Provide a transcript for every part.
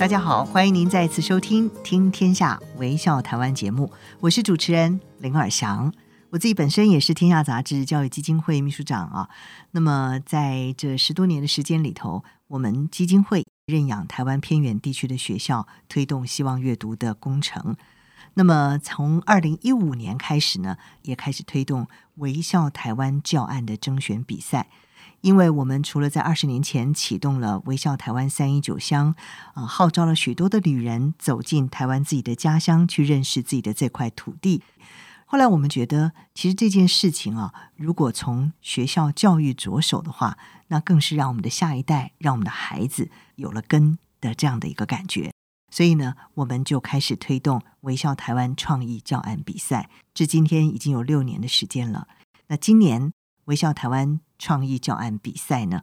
大家好，欢迎您再次收听《听天下微笑台湾》节目，我是主持人林尔祥。我自己本身也是天下杂志教育基金会秘书长啊。那么在这十多年的时间里头，我们基金会认养台湾偏远地区的学校，推动希望阅读的工程。那么从二零一五年开始呢，也开始推动微笑台湾教案的征选比赛。因为我们除了在二十年前启动了微笑台湾三一九乡，啊，号召了许多的旅人走进台湾自己的家乡，去认识自己的这块土地。后来我们觉得，其实这件事情啊，如果从学校教育着手的话，那更是让我们的下一代，让我们的孩子有了根的这样的一个感觉。所以呢，我们就开始推动微笑台湾创意教案比赛，至今天已经有六年的时间了。那今年微笑台湾。创意教案比赛呢，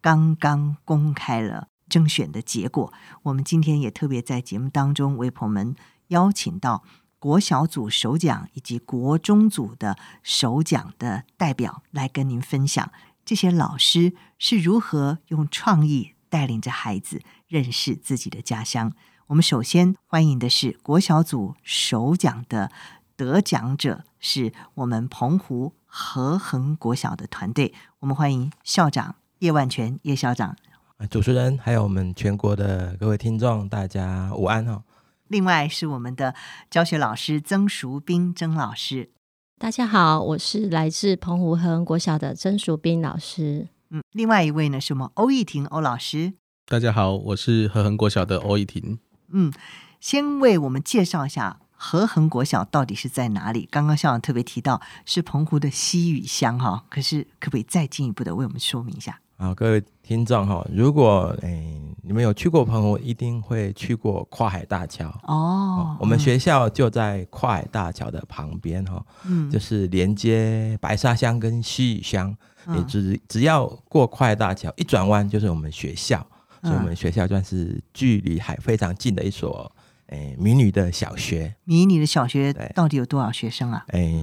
刚刚公开了征选的结果。我们今天也特别在节目当中为朋友们邀请到国小组首奖以及国中组的首奖的代表来跟您分享这些老师是如何用创意带领着孩子认识自己的家乡。我们首先欢迎的是国小组首奖的得奖者，是我们澎湖。和恒国小的团队，我们欢迎校长叶万全叶校长。主持人还有我们全国的各位听众，大家午安哦。另外是我们的教学老师曾淑斌曾老师。大家好，我是来自澎湖和恒国小的曾淑斌老师。嗯，另外一位呢是我们欧义婷欧老师。大家好，我是和恒国小的欧义婷。嗯，先为我们介绍一下。和恒国小到底是在哪里？刚刚校长特别提到是澎湖的西屿乡哈，可是可不可以再进一步的为我们说明一下？好，各位听众哈，如果诶你们有去过澎湖，一定会去过跨海大桥哦。我们学校就在跨海大桥的旁边哈，嗯，就是连接白沙乡跟西屿乡，也只只要过跨海大桥一转弯就是我们学校，所以我们学校算是距离海非常近的一所。哎，迷你的小学，迷你的小学到底有多少学生啊？哎，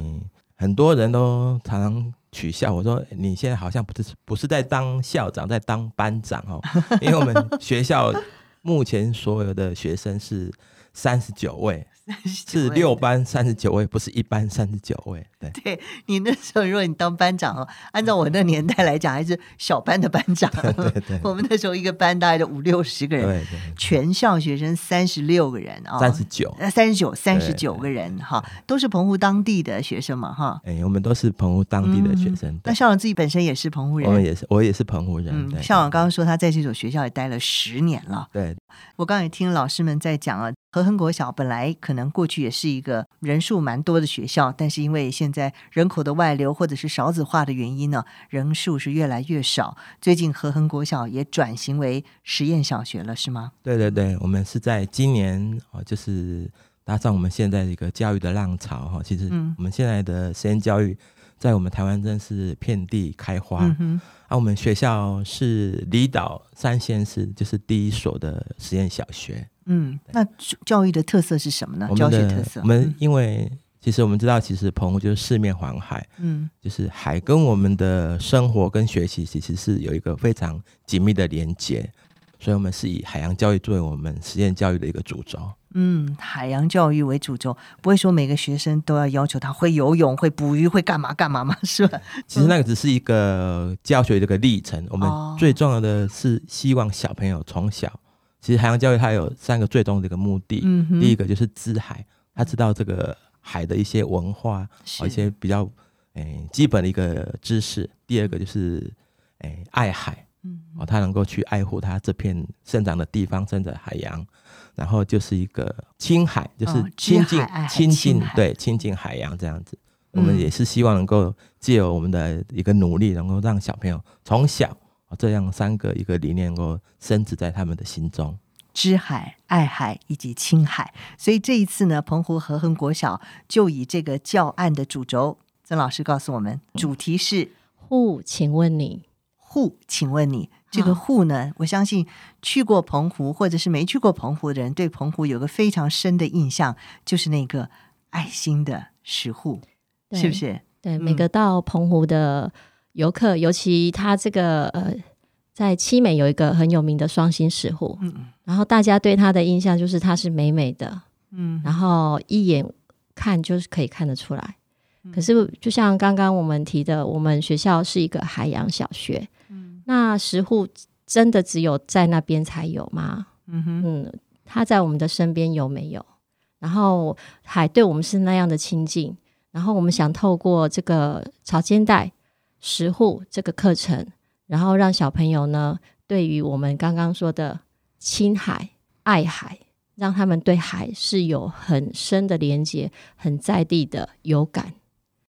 很多人都常常取笑我说：“你现在好像不是不是在当校长，在当班长哦。”因为我们 学校目前所有的学生是三十九位。是六班三十九位，不是一班三十九位。对，对你那时候，如果你当班长哦，按照我那年代来讲，还是小班的班长。对对对，我们那时候一个班大概就五六十个人，对对，全校学生三十六个人啊，三十九，三十九，三十九个人哈，都是澎湖当地的学生嘛哈。哎，我们都是澎湖当地的学生。那校长自己本身也是澎湖人，我们也是，我也是澎湖人。校长刚刚说他在这所学校也待了十年了。对，我刚才也听老师们在讲啊。和恒国小本来可能过去也是一个人数蛮多的学校，但是因为现在人口的外流或者是少子化的原因呢，人数是越来越少。最近和恒国小也转型为实验小学了，是吗？对对对，我们是在今年啊，就是搭上我们现在的一个教育的浪潮哈。其实我们现在的实验教育在我们台湾真是遍地开花。嗯哼，啊，我们学校是离岛三县市就是第一所的实验小学。嗯，那教育的特色是什么呢？教学特色，我们因为其实我们知道，其实澎湖就是四面环海，嗯，就是海跟我们的生活跟学习其实是有一个非常紧密的连接，所以我们是以海洋教育作为我们实验教育的一个主轴。嗯，海洋教育为主轴，不会说每个学生都要要求他会游泳、会捕鱼、会干嘛干嘛嘛？是吧？其实那个只是一个教学的一个历程，我们最重要的是希望小朋友从小。其实海洋教育它有三个最终的一个目的，第一个就是知海，他知道这个海的一些文化，是一些比较诶、欸、基本的一个知识；第二个就是诶、欸、爱海，嗯，哦，他能够去爱护他这片生长的地方，生长的海洋；然后就是一个青海，就是亲近亲近对亲近海洋这样子。嗯、我们也是希望能够借由我们的一个努力，能够让小朋友从小。这样三个一个理念，能够深植在他们的心中。知海、爱海以及亲海。所以这一次呢，澎湖和恒国小就以这个教案的主轴，曾老师告诉我们，主题是“户，请问你”。户，请问你这个户呢？我相信去过澎湖或者是没去过澎湖的人，对澎湖有个非常深的印象，就是那个爱心的石户，是不是？对，每个到澎湖的游客，嗯、尤其他这个呃，在七美有一个很有名的双心石户，嗯，然后大家对他的印象就是他是美美的，嗯，然后一眼看就是可以看得出来。可是就像刚刚我们提的，我们学校是一个海洋小学。那石户真的只有在那边才有吗？嗯哼，嗯，他在我们的身边有没有？然后海对我们是那样的亲近，然后我们想透过这个潮间带石户这个课程，然后让小朋友呢，对于我们刚刚说的亲海、爱海，让他们对海是有很深的连接，很在地的有感。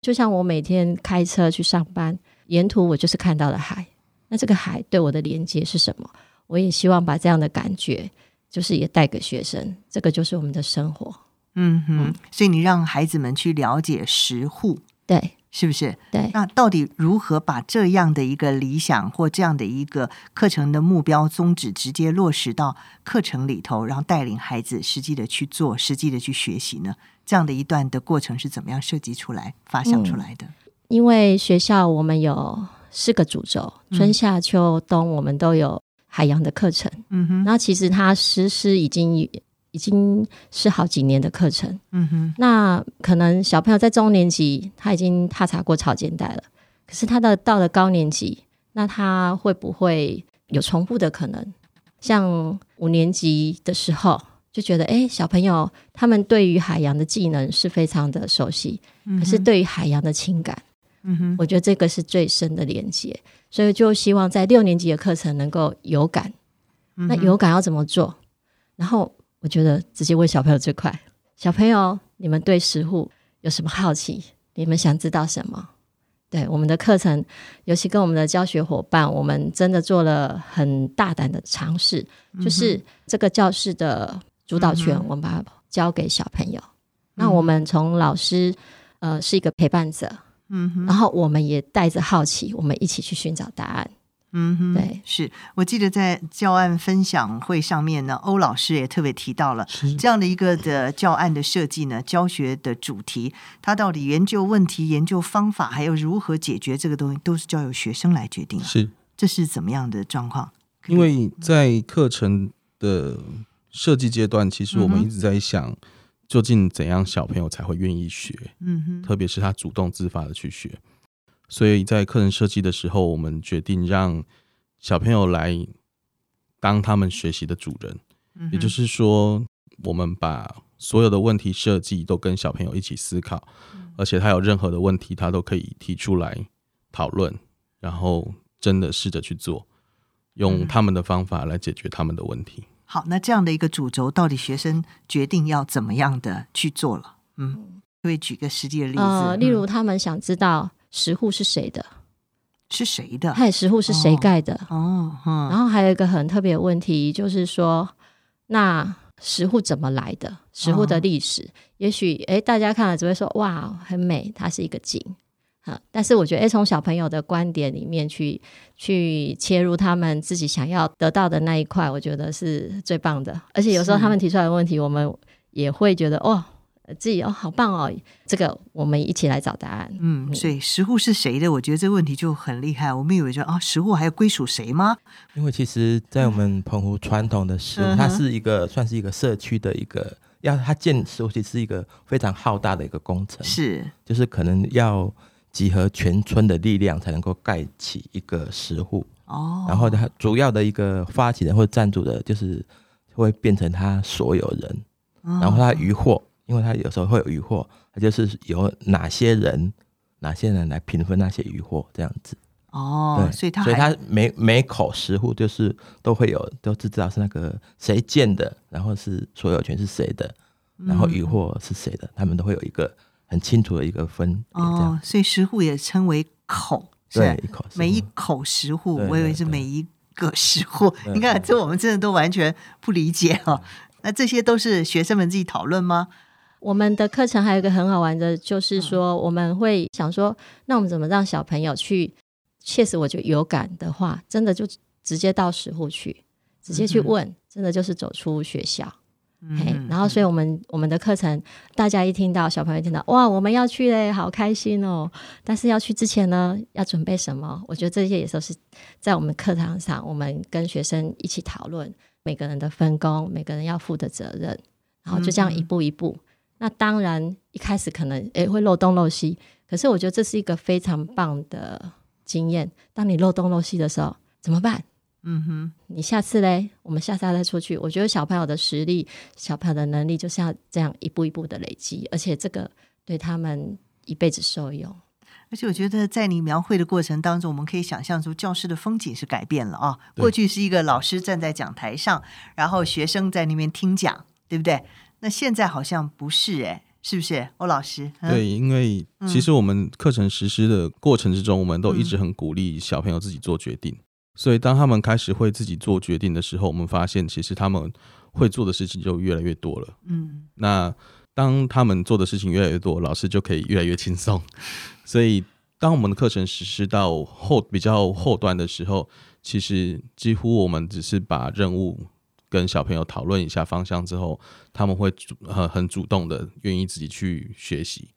就像我每天开车去上班，沿途我就是看到了海。那这个海对我的连接是什么？我也希望把这样的感觉，就是也带给学生。这个就是我们的生活。嗯哼，所以你让孩子们去了解石户，对，是不是？对。那到底如何把这样的一个理想或这样的一个课程的目标宗旨直接落实到课程里头，然后带领孩子实际的去做，实际的去学习呢？这样的一段的过程是怎么样设计出来、发想出来的？嗯，因为学校我们有。四个主轴，春夏秋冬我们都有海洋的课程。嗯哼，那其实它实施已经已经是好几年的课程。嗯哼，那可能小朋友在中年级他已经踏查过草间带了，可是他的到了高年级，那他会不会有重复的可能？像五年级的时候就觉得，哎，小朋友他们对于海洋的技能是非常的熟悉，可是对于海洋的情感。嗯哼，我觉得这个是最深的连接，所以就希望在六年级的课程能够有感。嗯、那有感要怎么做？然后我觉得直接问小朋友最快。小朋友，你们对食物有什么好奇？你们想知道什么？对我们的课程，尤其跟我们的教学伙伴，我们真的做了很大胆的尝试，嗯、就是这个教室的主导权，我们把它交给小朋友。嗯、那我们从老师，呃，是一个陪伴者。嗯哼，然后我们也带着好奇，我们一起去寻找答案。嗯哼，对，是我记得在教案分享会上面呢，欧老师也特别提到了这样的一个的教案的设计呢，教学的主题，它到底研究问题、研究方法，还有如何解决这个东西，都是交由学生来决定。是，这是怎么样的状况？因为在课程的设计阶段，其实我们一直在想。嗯究竟怎样小朋友才会愿意学？嗯哼，特别是他主动自发的去学。所以在课程设计的时候，我们决定让小朋友来当他们学习的主人。嗯，也就是说，我们把所有的问题设计都跟小朋友一起思考，嗯，而且他有任何的问题，他都可以提出来讨论，然后真的试着去做，用他们的方法来解决他们的问题。好，那这样的一个主轴，到底学生决定要怎么样的去做了？嗯，会举个实际的例子，呃，例如他们想知道石户是谁的，是谁的？嗨，石户是谁盖的？哦，哦，然后还有一个很特别的问题，就是说，那石户怎么来的？石户的历史，哦、也许哎，大家看了只会说哇，很美，它是一个景。但是我觉得，哎，从小朋友的观点里面去去切入他们自己想要得到的那一块，我觉得是最棒的。而且有时候他们提出来的问题，我们也会觉得哦，自己哦好棒哦，这个我们一起来找答案。嗯，所以食物是谁的？我觉得这个问题就很厉害。我们以为说啊，食物还要归属谁吗？因为其实，在我们澎湖传统的石户，它是一个算是一个社区的一个，要它建石户其实是一个非常浩大的一个工程，是就是可能要。集合全村的力量才能够盖起一个石户。哦，然后他主要的一个发起人或者赞助的，就是会变成他所有人，然后他渔获，因为他有时候会有渔获，他就是由哪些人哪些人来平分那些渔获这样子。哦，所以他所以他每每口十户就是都会有都知道是那个谁建的，然后是所有权是谁的，然后渔获是谁的，他们都会有一个。很清楚的一个分哦，所以十户也称为口，是，一口每一口十户，我以为是每一个十户。你看，这我们真的都完全不理解哈、哦。那这些都是学生们自己讨论吗？我们的课程还有一个很好玩的，就是说我们会想说，那我们怎么让小朋友去？确实，我觉得有感的话，真的就直接到十户去，直接去问，真的就是走出学校。然后，所以我们我们的课程，大家一听到小朋友听到哇，我们要去嘞，好开心哦！但是要去之前呢，要准备什么？我觉得这些也都是在我们课堂上，我们跟学生一起讨论每个人的分工，每个人要负的责任，然后就这样一步一步。那当然，一开始可能也会漏洞漏西，可是我觉得这是一个非常棒的经验。当你漏洞漏西的时候，怎么办？嗯哼，你下次嘞，我们下次再出去。我觉得小朋友的实力、小朋友的能力，就是要这样一步一步的累积，而且这个对他们一辈子受用。而且我觉得，在你描绘的过程当中，我们可以想象出教室的风景是改变了啊。过去是一个老师站在讲台上，然后学生在那边听讲，对不对？那现在好像不是哎，是不是欧老师？嗯、对，因为其实我们课程实施的过程之中，嗯、我们都一直很鼓励小朋友自己做决定。所以当他们开始会自己做决定的时候，我们发现其实他们会做的事情就越来越多了。嗯，那当他们做的事情越来越多，老师就可以越来越轻松。所以当我们的课程实施到后比较后端的时候，其实几乎我们只是把任务。跟小朋友讨论一下方向之后，他们会很很主动的愿意自己去学习，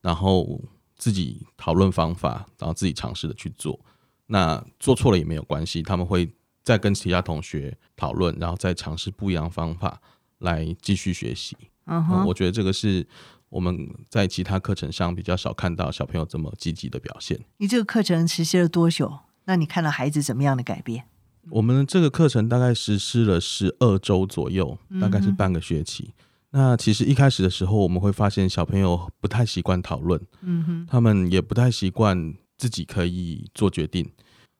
然后自己讨论方法，然后自己尝试的去做。那做错了也没有关系，他们会再跟其他同学讨论，然后再尝试不一样方法来继续学习。Uh huh. 嗯，我觉得这个是我们在其他课程上比较少看到小朋友这么积极的表现。你这个课程实施了多久？那你看到孩子怎么样的改变？我们这个课程大概实施了十二周左右，大概是半个学期。那其实一开始的时候，我们会发现小朋友不太习惯讨论，嗯哼，他们也不太习惯自己可以做决定。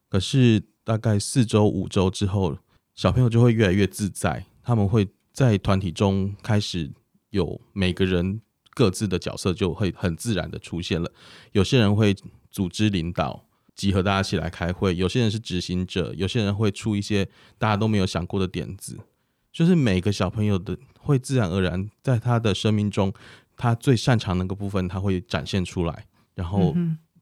可是大概四周、五周之后，小朋友就会越来越自在，他们会在团体中开始有每个人各自的角色，就会很自然的出现了。有些人会组织领导。集合大家起来开会，有些人是执行者，有些人会出一些大家都没有想过的点子，就是每个小朋友的会自然而然在他的生命中，他最擅长的那个部分他会展现出来，然后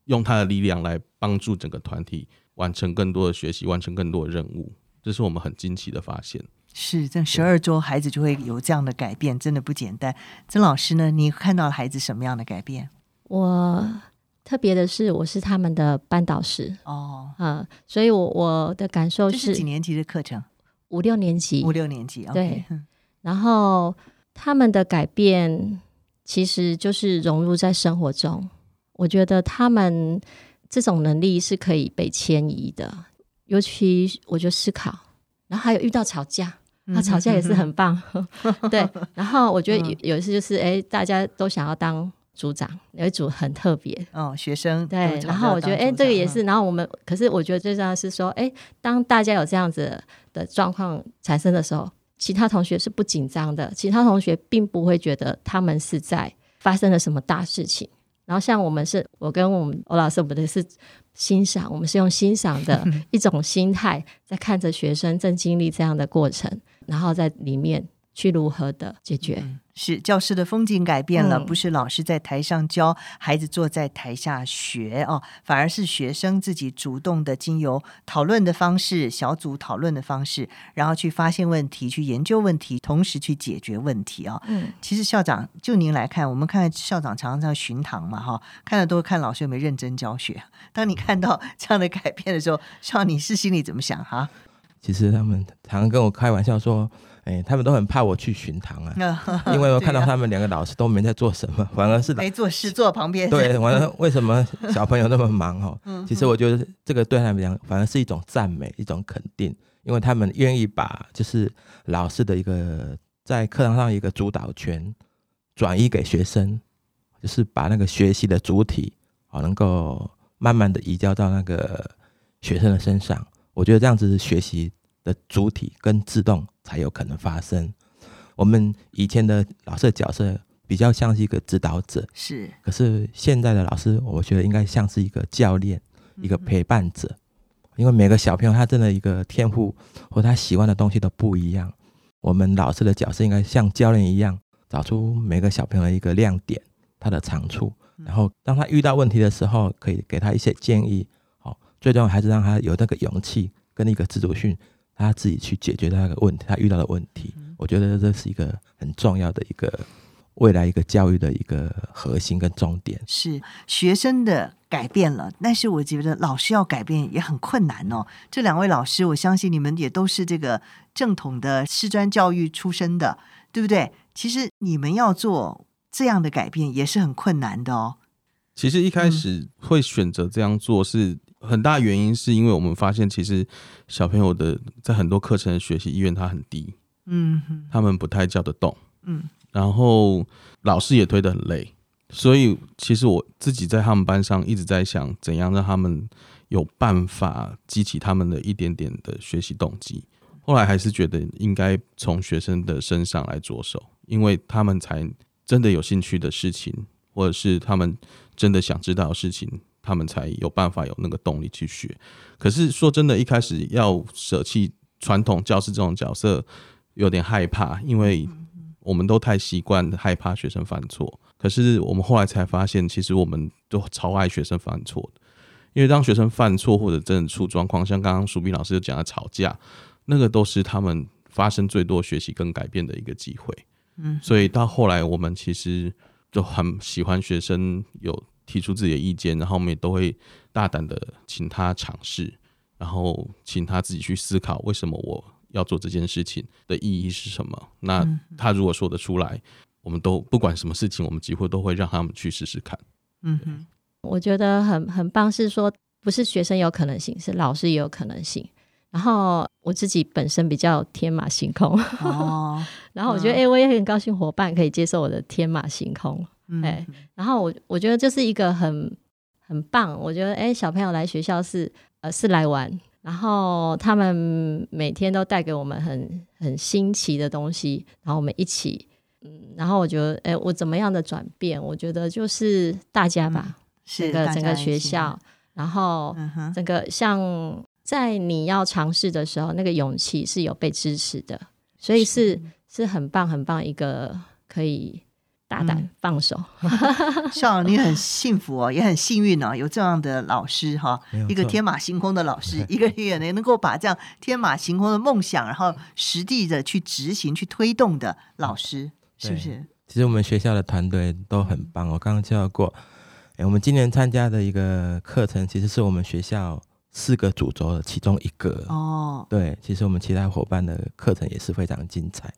用他的力量来帮助整个团体完成更多的学习，完成更多的任务，这是我们很惊奇的发现。是，这十二周孩子就会有这样的改变，真的不简单。曾老师呢？你看到了孩子什么样的改变？我。特别的是，我是他们的班导师哦，嗯，所以我我的感受是，是几年级的课程？五六年级，五六年级，对。Okay. 然后他们的改变其实就是融入在生活中。我觉得他们这种能力是可以被迁移的，尤其我觉得思考，然后还有遇到吵架，那吵架也是很棒，对。然后我觉得有有一次就是，哎，大家都想要当。组长有一组很特别哦，学生对，然后我觉得哎，这个也是，然后我们可是我觉得最重要的是说，哎，当大家有这样子的状况产生的时候，其他同学是不紧张的，其他同学并不会觉得他们是在发生了什么大事情。然后像我们是，我跟我们欧老师，我们的是欣赏，我们是用欣赏的 一种心态在看着学生正经历这样的过程，然后在里面去如何的解决。嗯是教室的风景改变了，嗯、不是老师在台上教，孩子坐在台下学哦，反而是学生自己主动的，经由讨论的方式、小组讨论的方式，然后去发现问题、去研究问题，同时去解决问题啊。嗯，其实校长就您来看，我们看校长常常在巡堂嘛，哈，看的都是看老师有没有认真教学。当你看到这样的改变的时候，校长你是心里怎么想哈？其实他们常常跟我开玩笑说。哎，他们都很怕我去巡堂啊，因为我看到他们两个老师都没在做什么，反而是没做事坐旁边。对，完了，为什么小朋友那么忙哦？其实我觉得这个对他们讲，反而是一种赞美，一种肯定，因为他们愿意把就是老师的一个在课堂上一个主导权转移给学生，就是把那个学习的主体啊，能够慢慢的移交到那个学生的身上。我觉得这样子是学习的主体跟自动才有可能发生。我们以前的老师的角色比较像是一个指导者，是。可是现在的老师，我觉得应该像是一个教练，一个陪伴者。因为每个小朋友他真的一个天赋或他喜欢的东西都不一样。我们老师的角色应该像教练一样，找出每个小朋友的一个亮点，他的长处，然后当他遇到问题的时候，可以给他一些建议。好，最重要还是让他有那个勇气跟一个自主性，他自己去解决他的问题，他遇到的问题。我觉得这是一个很重要的一个。未来一个教育的一个核心跟重点是学生的改变了，但是我觉得老师要改变也很困难哦。这两位老师，我相信你们也都是这个正统的师专教育出身的，对不对？其实你们要做这样的改变也是很困难的哦。其实一开始会选择这样做，是很大原因，是因为我们发现其实小朋友的在很多课程的学习意愿他很低，嗯，他们不太叫得动，嗯。然后老师也推得很累，所以其实我自己在他们班上一直在想，怎样让他们有办法激起他们的一点点的学习动机。后来还是觉得应该从学生的身上来着手，因为他们才真的有兴趣的事情，或者是他们真的想知道的事情，他们才有办法有那个动力去学。可是说真的，一开始要舍弃传统教师这种角色，有点害怕，因为。我们都太习惯害怕学生犯错，可是我们后来才发现，其实我们都超爱学生犯错的。因为当学生犯错或者真的出状况，像刚刚淑斌老师就讲的吵架，那个都是他们发生最多学习跟改变的一个机会。嗯，所以到后来我们其实就很喜欢学生有提出自己的意见，然后我们也都会大胆的请他尝试，然后请他自己去思考为什么我。要做这件事情的意义是什么？那他如果说得出来，嗯、我们都不管什么事情，我们几乎都会让他们去试试看。嗯哼，我觉得很很棒，是说不是学生有可能性，是老师也有可能性。然后我自己本身比较天马行空哦，然后我觉得哎、嗯欸，我也很高兴伙伴可以接受我的天马行空。哎、嗯，然后我我觉得这是一个很很棒。我觉得哎、欸，小朋友来学校是呃是来玩。然后他们每天都带给我们很很新奇的东西，然后我们一起，嗯，然后我觉得，哎，我怎么样的转变？我觉得就是大家吧，嗯、是整个整个学校，然后整个像在你要尝试的时候，那个勇气是有被支持的，所以是是，是很棒很棒一个可以。大胆放手，校长你很幸福哦，也很幸运哦，有这样的老师哈，一个天马行空的老师，一个也能能够把这样天马行空的梦想，然后实地的去执行、去推动的老师，是不是？其实我们学校的团队都很棒。我刚刚介绍过，哎，我们今年参加的一个课程，其实是我们学校四个主轴的其中一个哦。对，其实我们其他伙伴的课程也是非常精彩。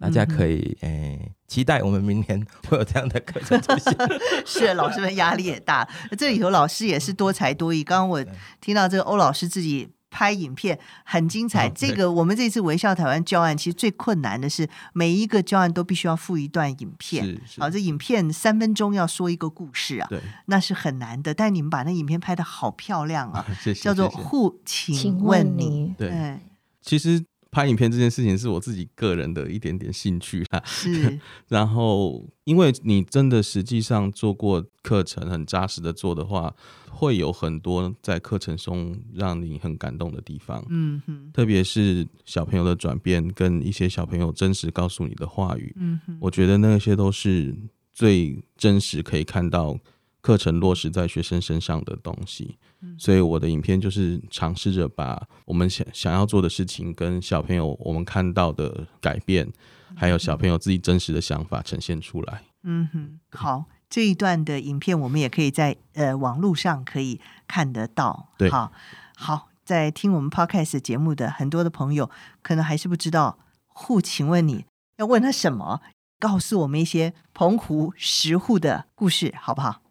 大家可以诶、欸、期待我们明年会有这样的课程出现。是老师们压力也大，这里头老师也是多才多艺。刚刚我听到这个欧老师自己拍影片很精彩。这个我们这次微笑台湾教案，其实最困难的是每一个教案都必须要附一段影片。好，这影片三分钟要说一个故事啊，那是很难的。但你们把那影片拍的好漂亮啊，谢谢，叫做护，请问你，对，其实。拍影片这件事情是我自己个人的一点点兴趣啦，是。然后，因为你真的实际上做过课程，很扎实的做的话，会有很多在课程中让你很感动的地方。嗯哼，特别是小朋友的转变，跟一些小朋友真实告诉你的话语。嗯哼，我觉得那些都是最真实可以看到。课程落实在学生身上的东西，所以我的影片就是尝试着把我们想想要做的事情，跟小朋友我们看到的改变，还有小朋友自己真实的想法呈现出来。嗯哼，好，这一段的影片我们也可以在呃网络上可以看得到。对，好，好，在听我们 Podcast 节目的很多的朋友，可能还是不知道户，请问你要问他什么？告诉我们一些澎湖石户的故事，好不好？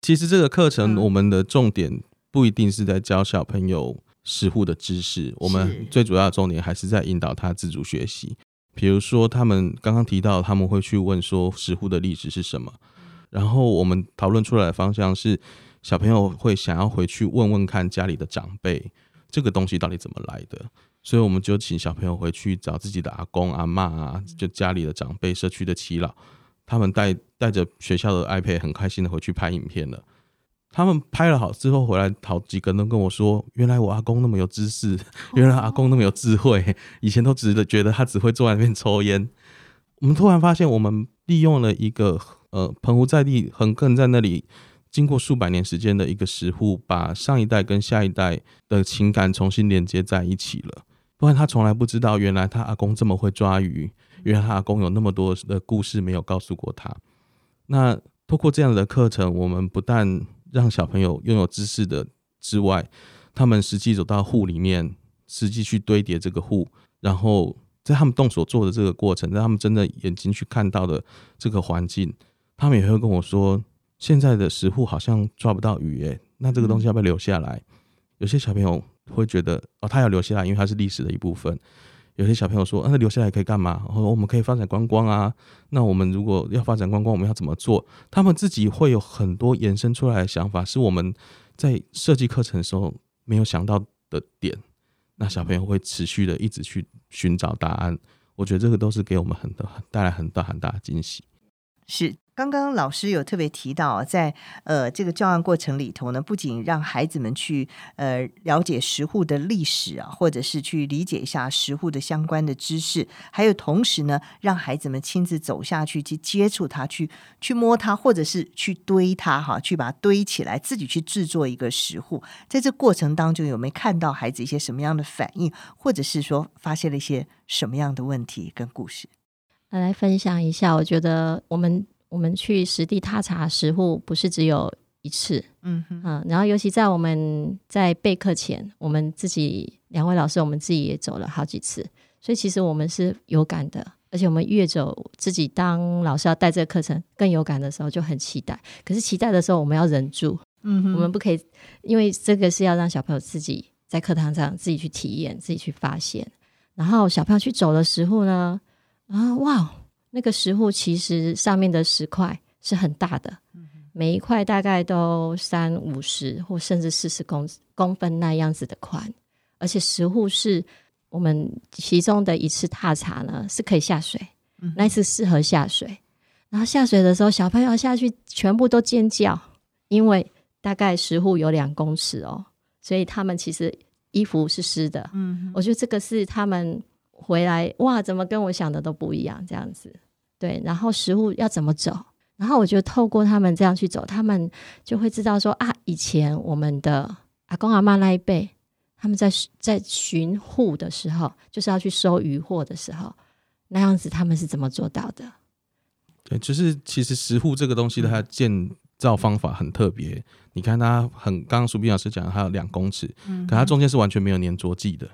其实这个课程，我们的重点不一定是在教小朋友石沪的知识，我们最主要的重点还是在引导他自主学习。比如说，他们刚刚提到他们会去问说石沪的历史是什么，然后我们讨论出来的方向是，小朋友会想要回去问问看家里的长辈，这个东西到底怎么来的，所以我们就请小朋友回去找自己的阿公阿嬷啊，就家里的长辈、社区的耆老。他们带带着学校的 iPad 很开心的回去拍影片了。他们拍了好之后回来，好几个人都跟我说，原来我阿公那么有知识，原来阿公那么有智慧，以前都只是觉得他只会坐在那边抽烟。我们突然发现，我们利用了一个呃澎湖在地横亘在那里，经过数百年时间的一个石沪，把上一代跟下一代的情感重新连接在一起了。不然他从来不知道，原来他阿公这么会抓鱼，原来他阿公有那么多的故事没有告诉过他。那透过这样的课程，我们不但让小朋友拥有知识的之外，他们实际走到户里面，实际去堆叠这个户，然后在他们动手做的这个过程，在他们真的眼睛去看到的这个环境，他们也会跟我说，现在的石户好像抓不到鱼耶，那这个东西要不要留下来？有些小朋友会觉得，哦，他要留下来，因为它是历史的一部分。有些小朋友说：“那留下来可以干嘛？然后我们可以发展观光啊。那我们如果要发展观光，我们要怎么做？他们自己会有很多延伸出来的想法，是我们在设计课程的时候没有想到的点。那小朋友会持续的一直去寻找答案。我觉得这个都是给我们很多带来很大很大的惊喜。”是。刚刚老师有特别提到，在呃这个教案过程里头呢，不仅让孩子们去呃了解石沪的历史啊，或者是去理解一下石沪的相关的知识，还有同时呢，让孩子们亲自走下去去接触它，去去摸它，或者是去堆它哈，去把它堆起来，自己去制作一个石沪。在这过程当中，有没有看到孩子一些什么样的反应，或者是说发现了一些什么样的问题跟故事？来分享一下，我觉得我们。我们去实地踏查石户，不是只有一次，嗯哼嗯，然后尤其在我们在备课前，我们自己两位老师，我们自己也走了好几次，所以其实我们是有感的，而且我们越走，自己当老师要带这个课程更有感的时候，就很期待。可是期待的时候，我们要忍住，嗯哼，我们不可以，因为这个是要让小朋友自己在课堂上自己去体验，自己去发现。然后小朋友去走的时候呢，啊，哇！那个石沪其实上面的石块是很大的，每一块大概都三五十或甚至四十公公分那样子的宽，而且石沪是我们其中的一次踏查呢，是可以下水，那一次适合下水。然后下水的时候，小朋友下去全部都尖叫，因为大概石沪有两公尺哦，所以他们其实衣服是湿的。嗯，我觉得这个是他们回来哇，怎么跟我想的都不一样，这样子。对，然后石沪要怎么走？然后我觉得透过他们这样去走，他们就会知道说啊，以前我们的阿公阿嬷那一辈，他们在在寻沪的时候，就是要去收渔获的时候，那样子他们是怎么做到的？对，就是其实石沪这个东西，它建造方法很特别。你看它很，刚刚淑斌老师讲，它有两公尺，嗯，可它中间是完全没有粘着剂的。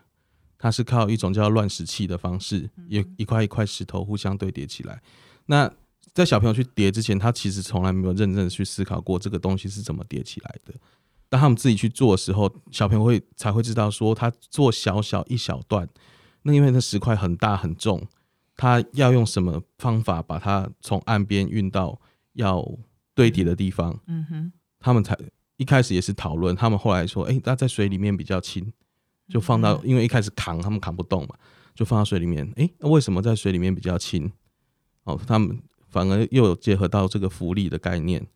它是靠一种叫乱石器的方式，一一块一块石头互相堆叠起来。那在小朋友去叠之前，他其实从来没有认真的去思考过这个东西是怎么叠起来的。当他们自己去做的时候，小朋友会才会知道说，他做小小一小段，那因为那石块很大很重，他要用什么方法把它从岸边运到要堆叠的地方？嗯哼，他们才一开始也是讨论，他们后来说，哎，那在水里面比较轻。就放到，因为一开始扛他们扛不动嘛，就放到水里面。诶、欸，那为什么在水里面比较轻？哦，他们反而又有结合到这个浮力的概念，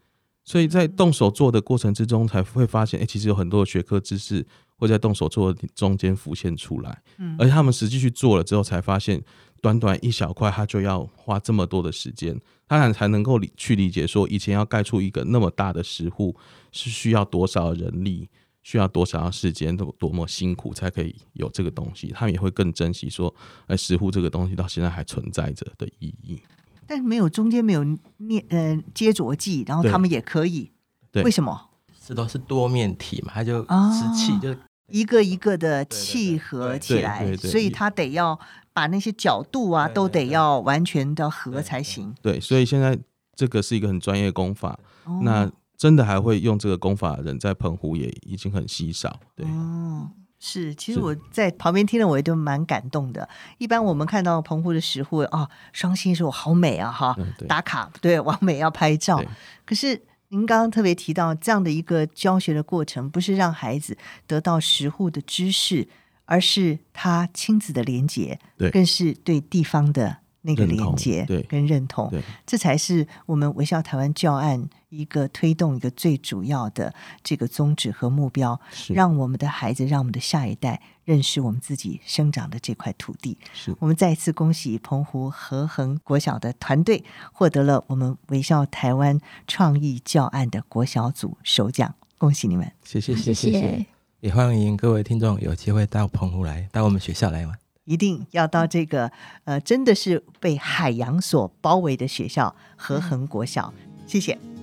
所以在动手做的过程之中，才会发现，诶、欸，其实有很多的学科知识会在动手做的中间浮现出来。嗯，而且他们实际去做了之后，才发现，短短一小块，他就要花这么多的时间，他才才能够理去理解说，以前要盖出一个那么大的石户，是需要多少人力。需要多少时间，多多么辛苦才可以有这个东西？他们也会更珍惜说，哎，石斛这个东西到现在还存在着的意义。但是没有中间没有念呃接着剂，然后他们也可以，对，为什么？石头是多面体嘛，它就瓷器就一个一个的契合起来，所以它得要把那些角度啊都得要完全的合才行。对，所以现在这个是一个很专业功法。那真的还会用这个功法的人，在澎湖也已经很稀少。对，哦，是，其实我在旁边听了，我也都蛮感动的。一般我们看到澎湖的石沪，啊，双星说好美啊，哈，打卡，对，完美要拍照。可是您刚刚特别提到这样的一个教学的过程，不是让孩子得到石沪的知识，而是他亲子的连结，对，更是对地方的那个连接跟认同，这才是我们微笑台湾教案一个推动一个最主要的这个宗旨和目标，让我们的孩子，让我们的下一代认识我们自己生长的这块土地。是我们再一次恭喜澎湖和恒国小的团队获得了我们微笑台湾创意教案的国小组首奖，恭喜你们！谢谢谢谢谢，也欢迎各位听众有机会到澎湖来，到我们学校来玩。一定要到这个呃，真的是被海洋所包围的学校——和恒国小。谢谢。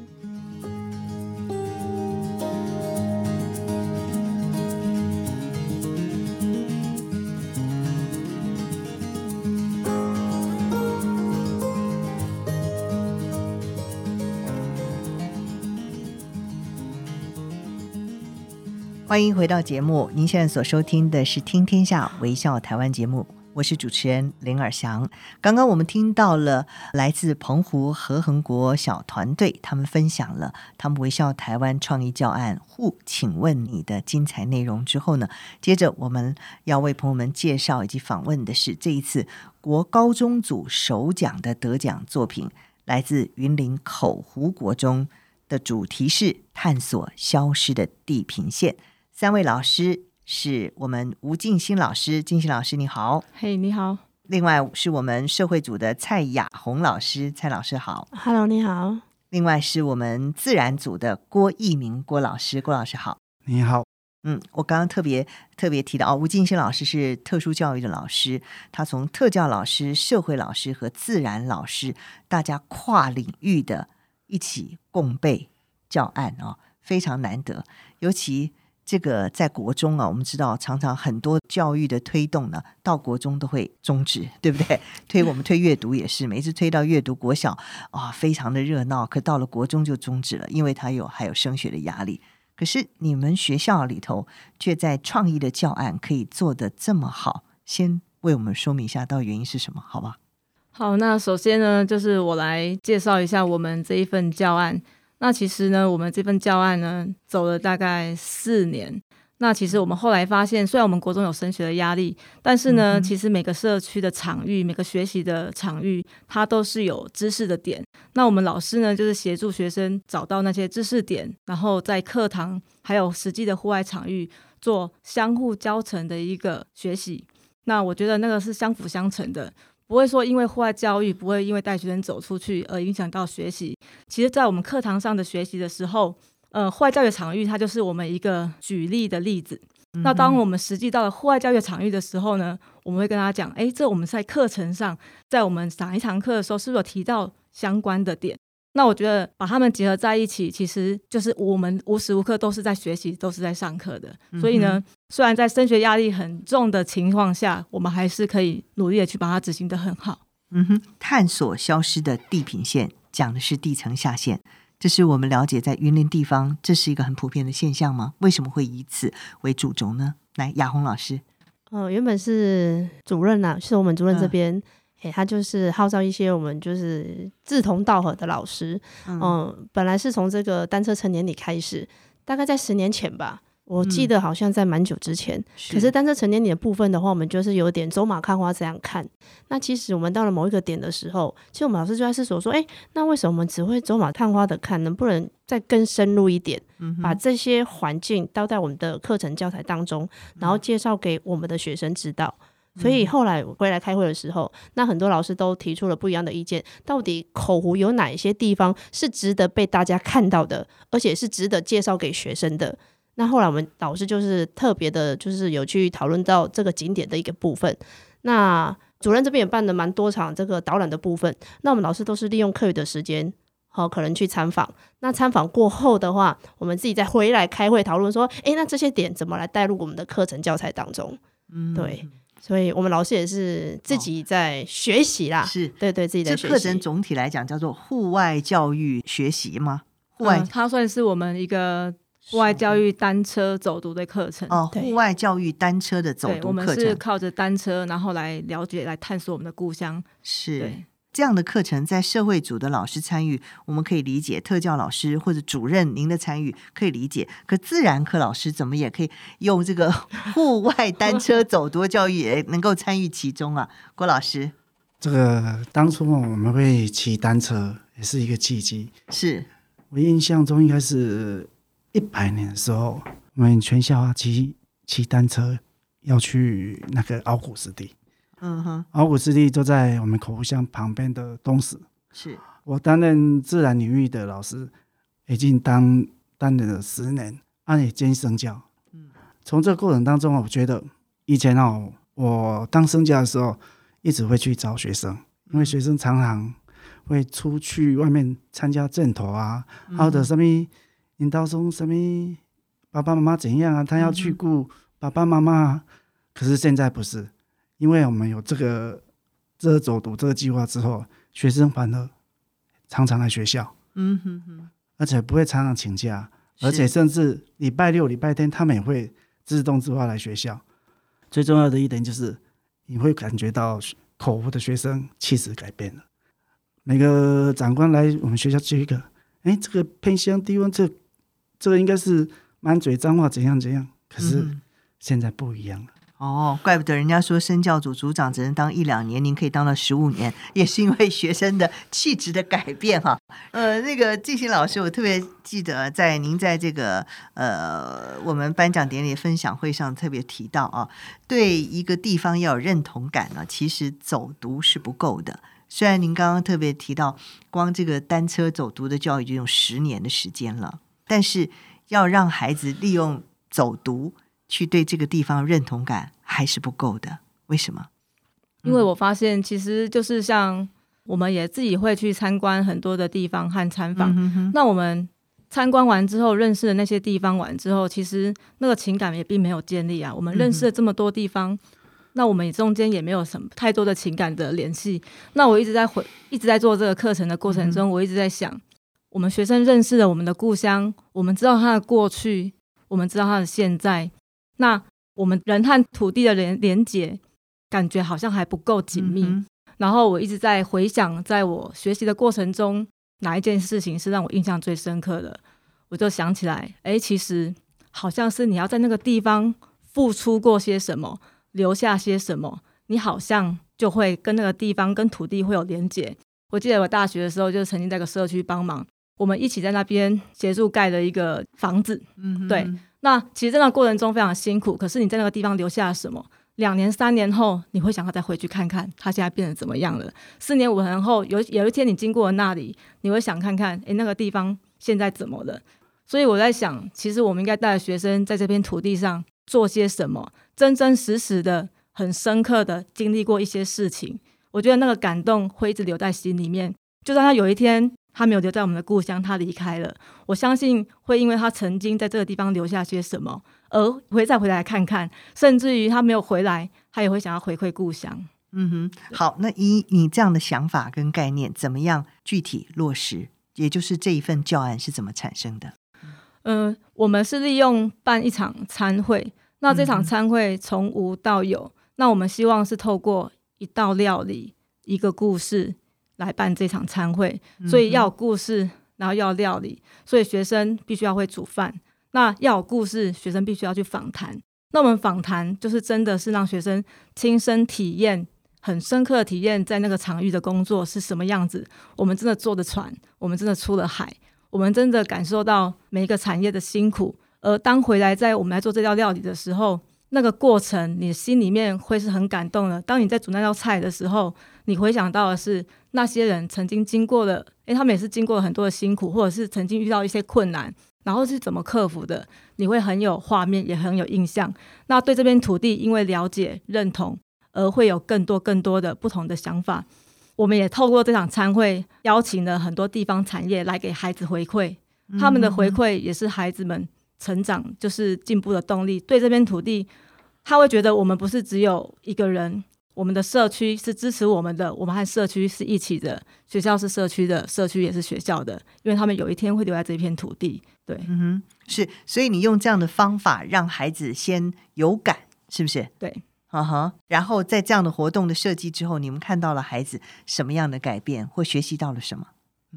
欢迎回到节目，您现在所收听的是《听天下微笑台湾》节目，我是主持人林尔祥。刚刚我们听到了来自澎湖和恒国小团队，他们分享了他们微笑台湾创意教案“护，请问你的”精彩内容之后呢，接着我们要为朋友们介绍以及访问的是这一次国高中组首奖的得奖作品，来自云林口湖国中的主题是“探索消失的地平线”。三位老师是我们吴静新老师，静心老师你好，嘿，你好。另外是我们社会组的蔡雅红老师，蔡老师好，Hello，你好。另外是我们自然组的郭义明郭老师，郭老师好，你好。嗯，我刚刚特别特别提到哦，吴静新老师是特殊教育的老师，他从特教老师、社会老师和自然老师，大家跨领域的一起共备教案哦，非常难得，尤其。这个在国中啊，我们知道常常很多教育的推动呢，到国中都会终止，对不对？推我们推阅读也是，每次推到阅读国小啊、非常的热闹，可到了国中就终止了，因为它有还有升学的压力。可是你们学校里头却在创意的教案可以做得这么好，先为我们说明一下，到底原因是什么？好吧？好，那首先呢，就是我来介绍一下我们这一份教案。那其实呢，我们这份教案呢，走了大概四年。那其实我们后来发现，虽然我们国中有升学的压力，但是呢，嗯、其实每个社区的场域、每个学习的场域，它都是有知识的点。那我们老师呢，就是协助学生找到那些知识点，然后在课堂还有实际的户外场域做相互交成的一个学习。那我觉得那个是相辅相成的。不会说因为户外教育，不会因为带学生走出去而影响到学习。其实，在我们课堂上的学习的时候，呃，户外教育场域它就是我们一个举例的例子。嗯、那当我们实际到了户外教育场域的时候呢，我们会跟他讲：哎，这我们在课程上，在我们上一堂课的时候，是不是有提到相关的点？那我觉得把他们结合在一起，其实就是我们无时无刻都是在学习，都是在上课的。所以呢，虽然在升学压力很重的情况下，我们还是可以努力的去把它执行得很好。嗯哼，探索消失的地平线，讲的是地层下陷，这是我们了解在云林地方，这是一个很普遍的现象吗？为什么会以此为主轴呢？来，雅红老师，呃，原本是主任呐、啊，是我们主任这边。呃诶，他就是号召一些我们就是志同道合的老师，嗯，呃、本来是从这个单车成年礼开始，大概在十年前吧，我记得好像在蛮久之前。嗯、可是单车成年礼的部分的话，我们就是有点走马看花这样看。那其实我们到了某一个点的时候，其实我们老师就在思索说，诶，那为什么我们只会走马看花的看，能不能再更深入一点，嗯、把这些环境倒在我们的课程教材当中，然后介绍给我们的学生知道。所以后来回来开会的时候，那很多老师都提出了不一样的意见。到底口湖有哪一些地方是值得被大家看到的，而且是值得介绍给学生的？那后来我们老师就是特别的，就是有去讨论到这个景点的一个部分。那主任这边也办了蛮多场这个导览的部分。那我们老师都是利用课余的时间，好可能去参访。那参访过后的话，我们自己再回来开会讨论说，诶，那这些点怎么来带入我们的课程教材当中？嗯，对。所以我们老师也是自己在学习啦，哦、是对对自己的学习。这课程总体来讲叫做户外教育学习吗？户外、嗯，它算是我们一个户外教育单车走读的课程。哦，户外教育单车的走读课程。我们是靠着单车，然后来了解、来探索我们的故乡。是。这样的课程在社会组的老师参与，我们可以理解；特教老师或者主任您的参与可以理解。可自然课老师怎么也可以用这个 户外单车走读教育也能够参与其中啊？郭老师，这个当初我们会骑单车，也是一个契机。是我印象中应该是一百年的时候，我们全校啊骑骑单车要去那个鳌鼓湿地。嗯哼，鳌鼓湿地就在我们口湖乡旁边的东石。是我担任自然领域的老师，已经当担任了十年，而且兼生教。嗯，从这个过程当中，我觉得以前哦，我当生教的时候。一直会去找学生，因为学生常常会出去外面参加阵头啊，或者什么引导中什么爸爸妈妈怎样啊，他要去顾爸爸妈妈。可是现在不是，因为我们有这个这个走读这个计划之后，学生反而常常来学校，嗯哼哼，而且不会常常请假，而且甚至礼拜六、礼拜天他们也会自动自发来学校。最重要的一点就是。你会感觉到口服的学生气质改变了。每个长官来我们学校接一个，哎，这个偏乡低温，这这个应该是满嘴脏话，怎样怎样。可是现在不一样了。哦，怪不得人家说生教组组长只能当一两年，您可以当到十五年，也是因为学生的气质的改变哈。呃，那个静心老师，我特别记得在您在这个呃我们颁奖典礼分享会上特别提到啊，对一个地方要有认同感呢，其实走读是不够的。虽然您刚刚特别提到，光这个单车走读的教育就用十年的时间了，但是要让孩子利用走读。去对这个地方认同感还是不够的，为什么？因为我发现，其实就是像我们也自己会去参观很多的地方和参访。那我们参观完之后，认识的那些地方完之后，其实那个情感也并没有建立啊。我们认识了这么多地方，嗯、那我们中间也没有什么太多的情感的联系。那我一直在回，一直在做这个课程的过程中，嗯、我一直在想，我们学生认识了我们的故乡，我们知道他的过去，我们知道他的现在。那我们人和土地的连连接，感觉好像还不够紧密。嗯、然后我一直在回想，在我学习的过程中，哪一件事情是让我印象最深刻的？我就想起来，哎，其实好像是你要在那个地方付出过些什么，留下些什么，你好像就会跟那个地方、跟土地会有连结。我记得我大学的时候，就曾经在个社区帮忙，我们一起在那边协助盖了一个房子。嗯，对。那其实，在那过程中非常辛苦，可是你在那个地方留下了什么？两年、三年后，你会想要再回去看看，它现在变得怎么样了？四年、五年后，有有一天你经过了那里，你会想看看，诶，那个地方现在怎么了？所以我在想，其实我们应该带着学生在这片土地上做些什么，真真实实的、很深刻的经历过一些事情。我觉得那个感动会一直留在心里面，就算他有一天。他没有留在我们的故乡，他离开了。我相信会因为他曾经在这个地方留下些什么，而会再回来看看。甚至于他没有回来，他也会想要回馈故乡。嗯哼，好，那以你这样的想法跟概念，怎么样具体落实？也就是这一份教案是怎么产生的？嗯、呃，我们是利用办一场餐会，那这场餐会从无到有，那我们希望是透过一道料理、一个故事。来办这场餐会，所以要有故事，然后要料理，所以学生必须要会煮饭。那要有故事，学生必须要去访谈。那我们访谈就是真的是让学生亲身体验，很深刻的体验在那个场域的工作是什么样子。我们真的坐的船，我们真的出了海，我们真的感受到每一个产业的辛苦。而当回来在我们来做这道料理的时候，那个过程，你心里面会是很感动的。当你在煮那道菜的时候，你回想到的是。那些人曾经经过了，诶，他们也是经过了很多的辛苦，或者是曾经遇到一些困难，然后是怎么克服的？你会很有画面，也很有印象。那对这片土地，因为了解、认同，而会有更多、更多的不同的想法。我们也透过这场参会，邀请了很多地方产业来给孩子回馈，他们的回馈也是孩子们成长就是进步的动力。对这片土地，他会觉得我们不是只有一个人。我们的社区是支持我们的，我们和社区是一起的。学校是社区的，社区也是学校的，因为他们有一天会留在这片土地。对，嗯哼，是。所以你用这样的方法让孩子先有感，是不是？对，嗯哼。然后在这样的活动的设计之后，你们看到了孩子什么样的改变，或学习到了什么？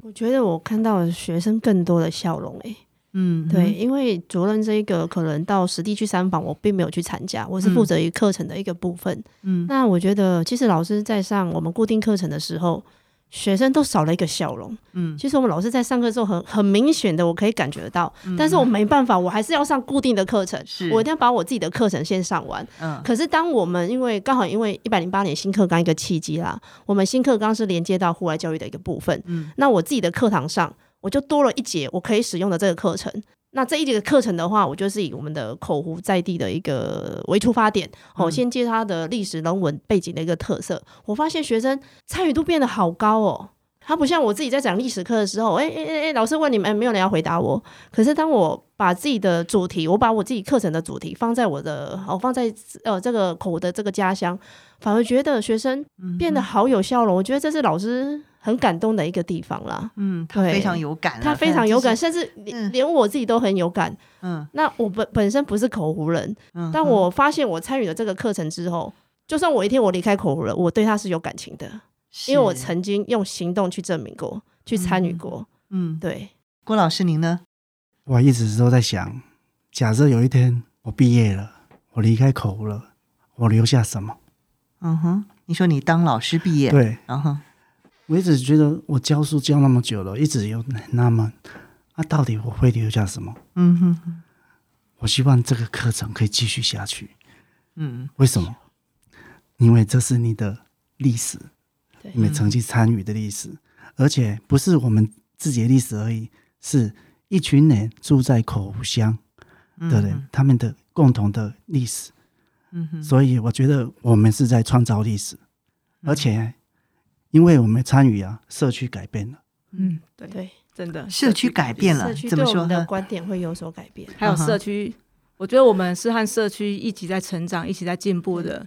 我觉得我看到了学生更多的笑容。哎，嗯，对，因为主任这一个可能到实地去参访，我并没有去参加，我是负责于课程的一个部分。嗯，那我觉得其实老师在上我们固定课程的时候，学生都少了一个笑容。嗯，其实我们老师在上课之后很很明显的，我可以感觉得到，嗯、但是我没办法，我还是要上固定的课程，是我一定要把我自己的课程先上完。嗯，可是当我们因为刚好因为一百零八年新课纲一个契机啦，我们新课纲是连接到户外教育的一个部分。嗯，那我自己的课堂上。我就多了一节我可以使用的这个课程。那这一节的课程的话，我就是以我们的口湖在地的一个为出发点，我、嗯、先接它的历史人文背景的一个特色。我发现学生参与度变得好高哦。他不像我自己在讲历史课的时候，哎哎哎，老师问你们，没有人要回答我。可是当我把自己的主题，我把我自己课程的主题放在我的，我放在呃这个口湖的这个家乡，反而觉得学生变得好有笑容。我觉得这是老师。很感动的一个地方啦，嗯，他非常有感，他非常有感，甚至连连我自己都很有感，嗯，那我本本身不是口湖人，嗯，但我发现我参与了这个课程之后，就算我一天我离开口湖了，我对他是有感情的，因为我曾经用行动去证明过，去参与过，嗯，对。郭老师您呢？我一直都在想，假设有一天我毕业了，我离开口湖了，我留下什么？嗯哼，你说你当老师毕业，对，然后。我一直觉得我教书教那么久了，一直有那么，那、啊、到底我会留下什么？嗯哼，我希望这个课程可以继续下去。嗯，为什么？因为这是你的历史，你们曾经参与的历史，而且不是我们自己的历史而已，是一群人住在口湖乡的人，他们的共同的历史。嗯哼，所以我觉得我们是在创造历史，而且。因为我们参与啊，社区改变了。嗯，对对，真的，社区改变了，怎么说呢？的观点会有所改变。还有社区，我觉得我们是和社区一起在成长，一起在进步的。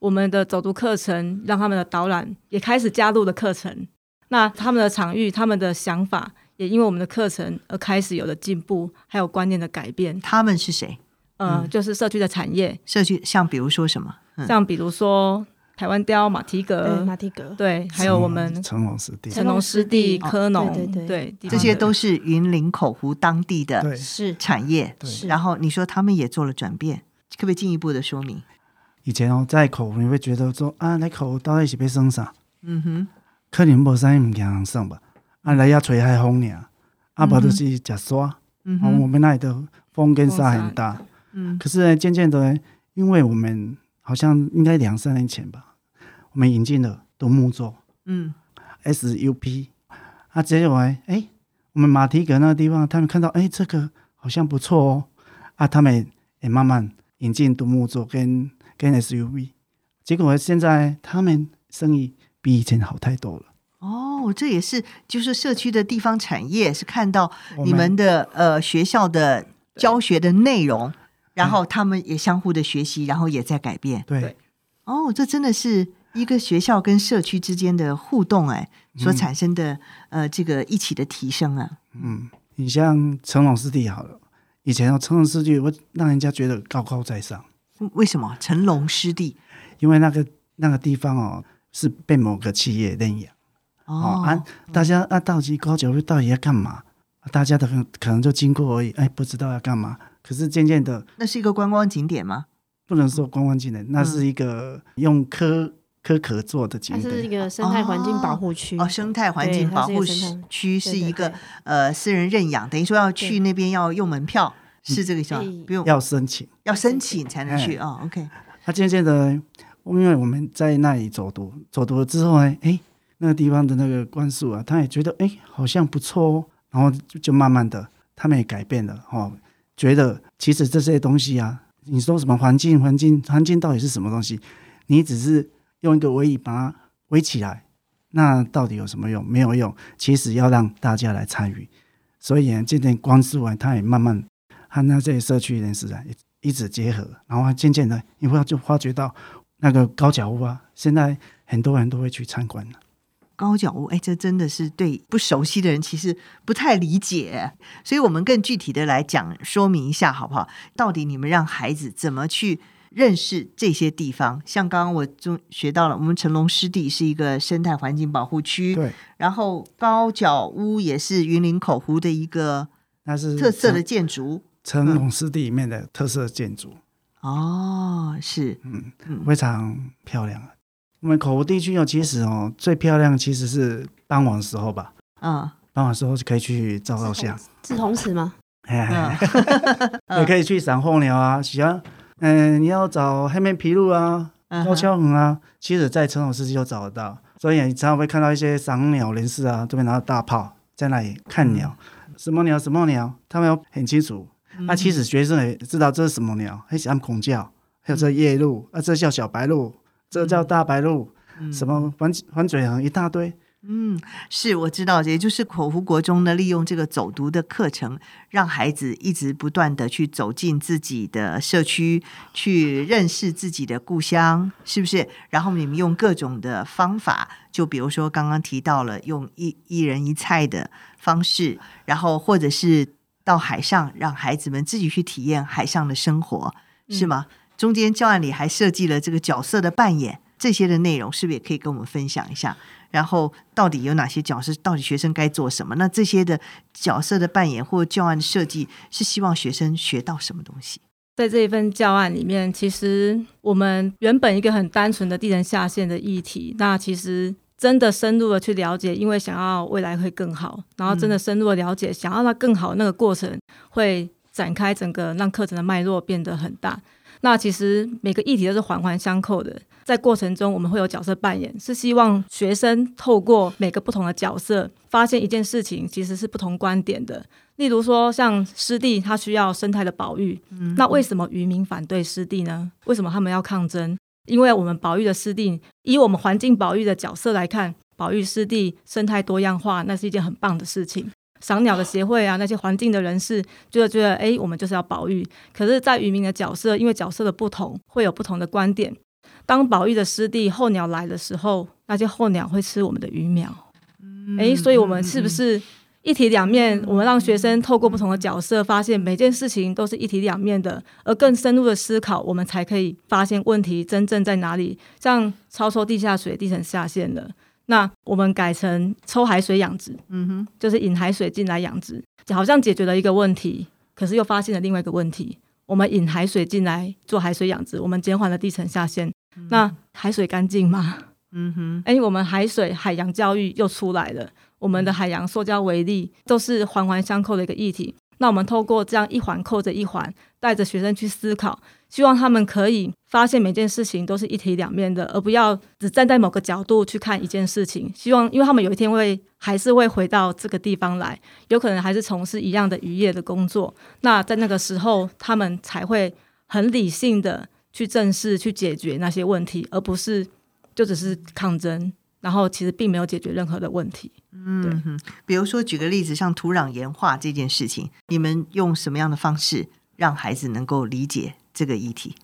我们的走读课程，让他们的导览也开始加入的课程。那他们的场域，他们的想法，也因为我们的课程而开始有了进步，还有观念的改变。他们是谁？呃，就是社区的产业，社区像比如说什么？像比如说。台湾雕、马蹄格、马蹄阁，对，还有我们成龙师弟、成龙师弟、科农，对对对，这些都是云林口湖当地的是产业。然后你说他们也做了转变，可不可以进一步的说明？以前哦，在口湖你会觉得说啊，来口湖到底是被生啥？嗯哼，可能无啥物件生吧？啊，来要吹海风呢，啊，不就是食沙？嗯哼，我们那里的风跟沙很大。嗯，可是呢，渐渐的，因为我们好像应该两三年前吧。我们引进了独木舟，嗯，SUP，啊，结果哎，我们马蹄格那个地方，他们看到哎，这个好像不错哦，啊，他们也慢慢引进独木舟跟跟 SUV，结果现在他们生意比以前好太多了。哦，这也是就是社区的地方产业是看到你们的们呃学校的教学的内容，然后他们也相互的学习，然后也在改变。对哦，这真的是。一个学校跟社区之间的互动，哎，所产生的、嗯、呃，这个一起的提升啊。嗯，你像成龙师弟好了，以前哦，成龙师弟会让人家觉得高高在上。为什么成龙师弟？因为那个那个地方哦，是被某个企业认养。哦，啊，大家啊，到底高脚屋到底要干嘛？大家都可可能就经过而已，哎，不知道要干嘛。可是渐渐的，那是一个观光景点吗？不能说观光景点，那是一个用科。可可做的景点，它是一个生态环境保护区哦，生态环境保护区是一个呃私人认养，等于说要去那边要用门票，是这个意思吗？不用，要申请，要申请才能去哦。OK，他渐渐的，因为我们在那里走读，走读了之后呢，哎，那个地方的那个关树啊，他也觉得哎好像不错哦，然后就慢慢的他们也改变了哦，觉得其实这些东西啊，你说什么环境环境环境到底是什么东西？你只是。用一个围椅把它围起来，那到底有什么用？没有用。其实要让大家来参与，所以呢，今天光是完，他也慢慢和那这些社区人士啊，一直结合，然后渐渐的，你会就发觉到那个高脚屋啊，现在很多人都会去参观了。高脚屋，哎，这真的是对不熟悉的人其实不太理解，所以我们更具体的来讲说明一下，好不好？到底你们让孩子怎么去？认识这些地方，像刚刚我就学到了，我们成龙湿地是一个生态环境保护区，对。然后高脚屋也是云林口湖的一个那是特色的建筑，成龙湿地里面的特色建筑。哦，是，嗯，非常漂亮。我们口湖地区哦，其实哦，最漂亮其实是傍晚时候吧。嗯，傍晚时候就可以去照照相。是同时吗？哎，也可以去赏候鸟啊，喜欢，嗯，你要找黑面琵鹭啊、高跷鴴啊，其实在成功湿地就找得到。所以你常常会看到一些赏鸟人士啊，这边拿着大炮在那里看鸟，什么鸟？什么鸟，他们要很清楚。那其实学生也知道这是什么鸟，还喜欢孔叫，还有这夜鹭，啊，这叫小白鹭，这叫大白鹭，什么反反嘴鴴一大堆。嗯，是我知道，也就是口湖国中呢，利用这个走读的课程，让孩子一直不断的去走进自己的社区，去认识自己的故乡，是不是？然后你们用各种的方法，就比如说刚刚提到了用一一人一菜的方式，然后或者是到海上，让孩子们自己去体验海上的生活，是吗？嗯、中间教案里还设计了这个角色的扮演，这些的内容是不是也可以跟我们分享一下？然后到底有哪些角色？到底学生该做什么？那这些的角色的扮演或教案的设计，是希望学生学到什么东西？在这一份教案里面，其实我们原本一个很单纯的地层下陷的议题，那其实真的深入的去了解，因为想要未来会更好，然后真的深入的了解，想要它更好那个过程，会展开整个让课程的脉络变得很大。那其实每个议题都是环环相扣的，在过程中我们会有角色扮演，是希望学生透过每个不同的角色，发现一件事情其实是不同观点的。例如说，像湿地，它需要生态的保育，嗯，那为什么渔民反对湿地呢？为什么他们要抗争？因为我们保育的湿地，以我们环境保育的角色来看，保育湿地生态多样化，那是一件很棒的事情。赏鸟的协会啊，那些环境的人士，就觉得，哎，我们就是要保育。可是，在渔民的角色，因为角色的不同，会有不同的观点。当宝玉的师弟候鸟来的时候，那些候鸟会吃我们的鱼苗。哎，所以我们是不是一体两面？我们让学生透过不同的角色，发现每件事情都是一体两面的，而更深入的思考，我们才可以发现问题真正在哪里。像超抽地下水，地层下陷了。那我们改成抽海水养殖，嗯哼，就是引海水进来养殖，好像解决了一个问题，可是又发现了另外一个问题。我们引海水进来做海水养殖，我们减缓了地层下陷，嗯、那海水干净吗？嗯哼，哎，我们海水海洋教育又出来了，我们的海洋塑胶为例都是环环相扣的一个议题。那我们透过这样一环扣着一环，带着学生去思考。希望他们可以发现每件事情都是一体两面的，而不要只站在某个角度去看一件事情。希望，因为他们有一天会还是会回到这个地方来，有可能还是从事一样的渔业的工作。那在那个时候，他们才会很理性的去正视、去解决那些问题，而不是就只是抗争，然后其实并没有解决任何的问题。嗯，对。比如说举个例子，像土壤盐化这件事情，你们用什么样的方式让孩子能够理解？这个议题，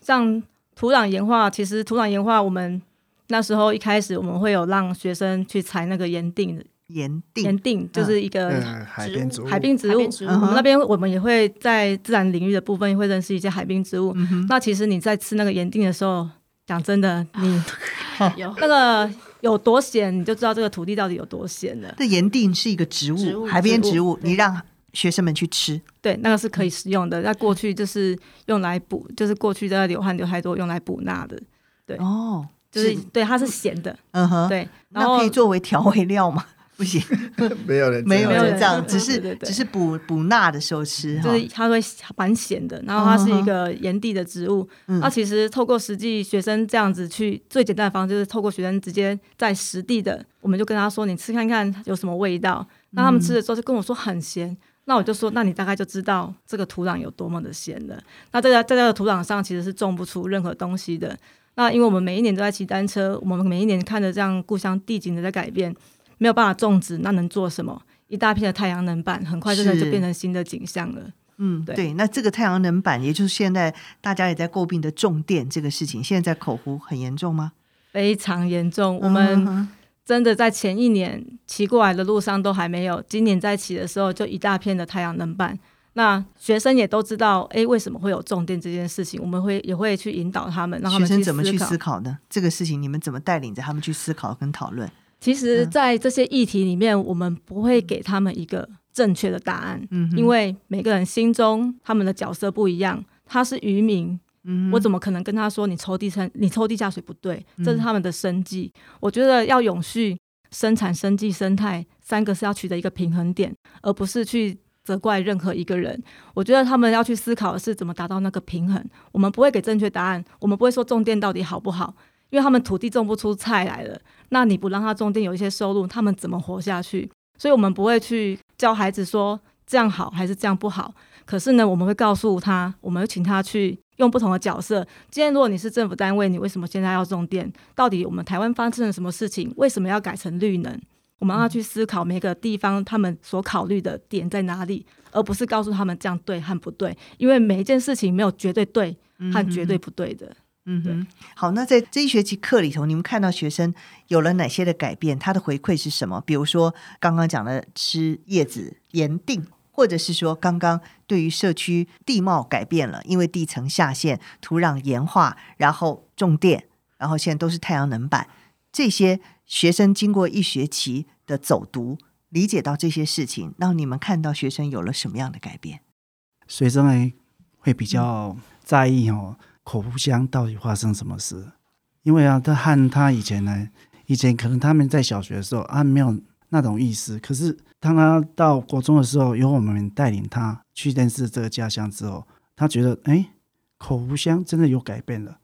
像土壤盐化，其实土壤盐化，我们那时候一开始我们会有让学生去采那个盐錠的盐定，盐定就是一个海边植物，海滨植物。我们那边我们也会在自然领域的部分也会认识一些海滨植物。嗯、那其实你在吃那个盐定的时候，讲真的，你 有那个有多咸，你就知道这个土地到底有多咸了。这盐定是一个植物，植物海边植物，你让。学生们去吃，对，那个是可以食用的。那过去就是用来补，就是过去的流汗流太多用来补钠的。对，哦，就是对，它是咸的。嗯哼，对，然后可以作为调味料吗？不行，没有人，没有人这样，只是只是补补钠的时候吃，就是它会蛮咸的。然后它是一个炎地的植物。那其实透过实际学生这样子去，最简单的方式就是透过学生直接在实地的，我们就跟他说：“你吃看看有什么味道。”那他们吃的时候就跟我说很咸。那我就说，那你大概就知道这个土壤有多么的咸了。那在在这个土壤上，其实是种不出任何东西的。那因为我们每一年都在骑单车，我们每一年看着这样故乡地景的在改变，没有办法种植，那能做什么？一大片的太阳能板，很快真的就变成新的景象了。嗯，对，对。那这个太阳能板，也就是现在大家也在诟病的重电这个事情，现在在口湖很严重吗？非常严重。我们。嗯真的在前一年骑过来的路上都还没有，今年在骑的时候就一大片的太阳能板。那学生也都知道，哎，为什么会有重电这件事情？我们会也会去引导他们，让他们学生怎么去思考呢？这个事情你们怎么带领着他们去思考跟讨论？其实，在这些议题里面，我们不会给他们一个正确的答案。嗯，因为每个人心中他们的角色不一样，他是渔民，嗯，我怎么可能跟他说你抽地层，你抽地下水不对？这是他们的生计。嗯，我觉得要永续生产、生计、生态三个是要取得一个平衡点，而不是去责怪任何一个人。我觉得他们要去思考的是怎么达到那个平衡。我们不会给正确答案，我们不会说重电到底好不好。因为他们土地种不出菜来了，那你不让他种电有一些收入，他们怎么活下去？所以我们不会去教孩子说这样好还是这样不好。可是呢，我们会告诉他，我们请他去用不同的角色。今天如果你是政府单位，你为什么现在要种电？到底我们台湾发生了什么事情？为什么要改成绿能？我们让他去思考每个地方他们所考虑的点在哪里，而不是告诉他们这样对和不对。因为每一件事情没有绝对对和绝对不对的。嗯哼，好，那在这一学期课里头，你们看到学生有了哪些的改变？他的回馈是什么？比如说刚刚讲的吃叶子盐定，或者是说刚刚对于社区地貌改变了，因为地层下陷、土壤盐化，然后种电，然后现在都是太阳能板。这些学生经过一学期的走读，理解到这些事情，让你们看到学生有了什么样的改变？学生呢会比较在意哦。口湖乡到底发生什么事？因为啊，他和他以前呢，以前可能他们在小学的时候啊，没有那种意思。可是当他到国中的时候，由我们带领他去认识这个家乡之后，他觉得，哎，口湖乡真的有改变了。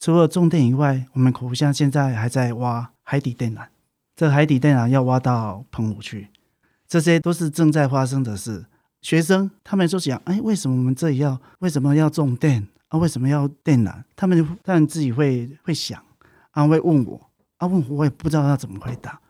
除了种电以外，我们口湖乡现在还在挖海底电缆，这海底电缆要挖到澎湖去，这些都是正在发生的事。学生他们就想，哎，为什么我们这里要为什么要种电？啊，为什么要电缆？他们他们自己会会想，啊，会问我，啊，问我，我也不知道要怎么回答，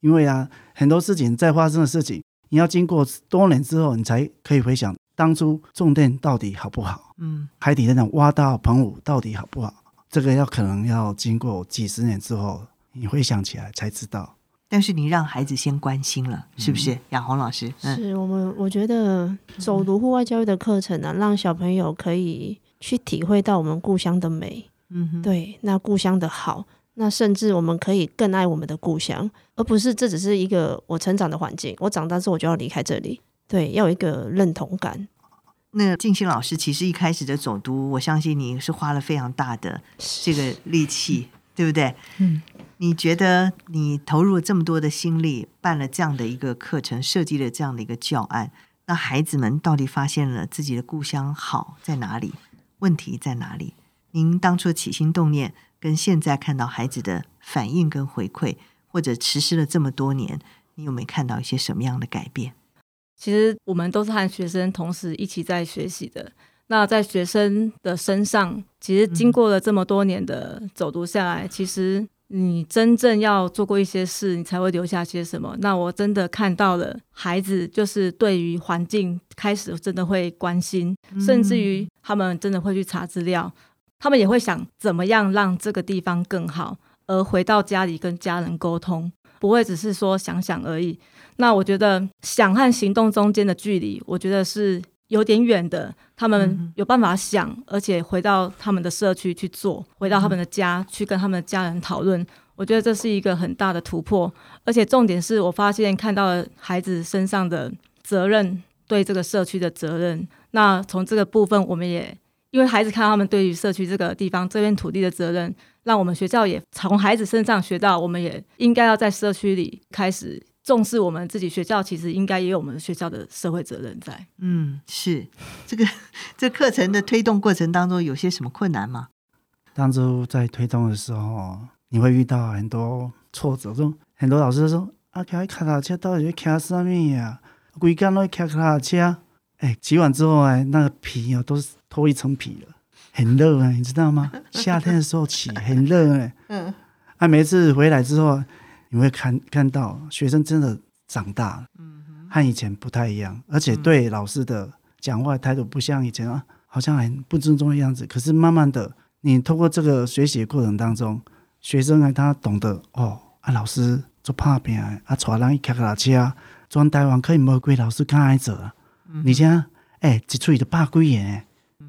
因为啊，很多事情在发生的事情，你要经过多年之后，你才可以回想当初种电到底好不好？嗯，海底那种挖到澎湖到底好不好？这个要可能要经过几十年之后，你回想起来才知道。但是你让孩子先关心了，是不是？雅红老师，嗯、是我们我觉得走读户外教育的课程呢、啊，让小朋友可以。去体会到我们故乡的美，嗯哼，对，那故乡的好，那甚至我们可以更爱我们的故乡，而不是这只是一个我成长的环境，我长大之后我就要离开这里，对，要有一个认同感。那静心老师其实一开始的走读，我相信你是花了非常大的这个力气，对不对？嗯，你觉得你投入了这么多的心力，办了这样的一个课程，设计了这样的一个教案，那孩子们到底发现了自己的故乡好在哪里？问题在哪里？您当初起心动念，跟现在看到孩子的反应跟回馈，或者实施了这么多年，你有没有看到一些什么样的改变？其实我们都是和学生同时一起在学习的。那在学生的身上，其实经过了这么多年的走读下来，嗯、其实。你真正要做过一些事，你才会留下些什么。那我真的看到了孩子，就是对于环境开始真的会关心，嗯、甚至于他们真的会去查资料，他们也会想怎么样让这个地方更好，而回到家里跟家人沟通，不会只是说想想而已。那我觉得想和行动中间的距离，我觉得是。有点远的，他们有办法想，嗯、而且回到他们的社区去做，回到他们的家、嗯、去跟他们的家人讨论。我觉得这是一个很大的突破，而且重点是我发现看到了孩子身上的责任，对这个社区的责任。那从这个部分，我们也因为孩子看到他们对于社区这个地方这片土地的责任，让我们学校也从孩子身上学到，我们也应该要在社区里开始。重视我们自己学校，其实应该也有我们学校的社会责任在。嗯，是这个这课程的推动过程当中有些什么困难吗？当初在推动的时候，你会遇到很多挫折，中很多老师说：“啊，开卡踏车到底要开什么呀？规工都开卡踏车。”哎，骑完之后哎，那个皮啊都是脱一层皮了，很热啊，你知道吗？夏天的时候骑很热哎。嗯。啊，每次回来之后。你会看看到学生真的长大了，和以前不太一样，而且对老师的讲话态度不像以前啊，好像很不尊重的样子。可是慢慢的，你通过这个学习过程当中，学生啊，他懂得哦，啊，老师做怕病啊，带人去骑脚踏车，全台湾可以没几个老师看爱做啊。你像哎，一出去就百几个，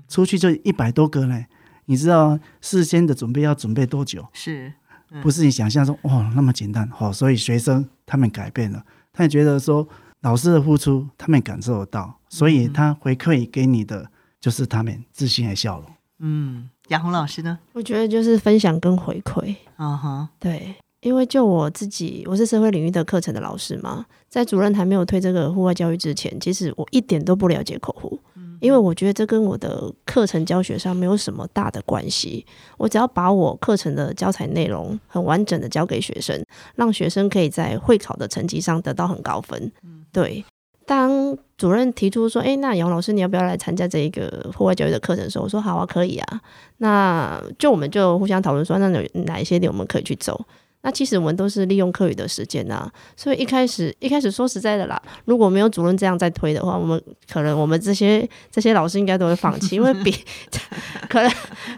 出去就一百多个呢。你知道事先的准备要准备多久？是。不是你想象中哦那么简单哦，所以学生他们改变了，他也觉得说老师的付出，他们感受得到，所以他回馈给你的就是他们自信的笑容。嗯，杨红老师呢？我觉得就是分享跟回馈。嗯哼，对，因为就我自己，我是社会领域的课程的老师嘛，在主任还没有推这个户外教育之前，其实我一点都不了解口胡。因为我觉得这跟我的课程教学上没有什么大的关系，我只要把我课程的教材内容很完整的教给学生，让学生可以在会考的成绩上得到很高分。对，当主任提出说：“诶，那杨老师你要不要来参加这一个户外教育的课程的时候，我说好啊，可以啊。那就我们就互相讨论说，那有哪一些点我们可以去走。”那其实我们都是利用课余的时间呐，所以一开始一开始说实在的啦，如果没有主任这样在推的话，我们可能我们这些这些老师应该都会放弃，因为比 可能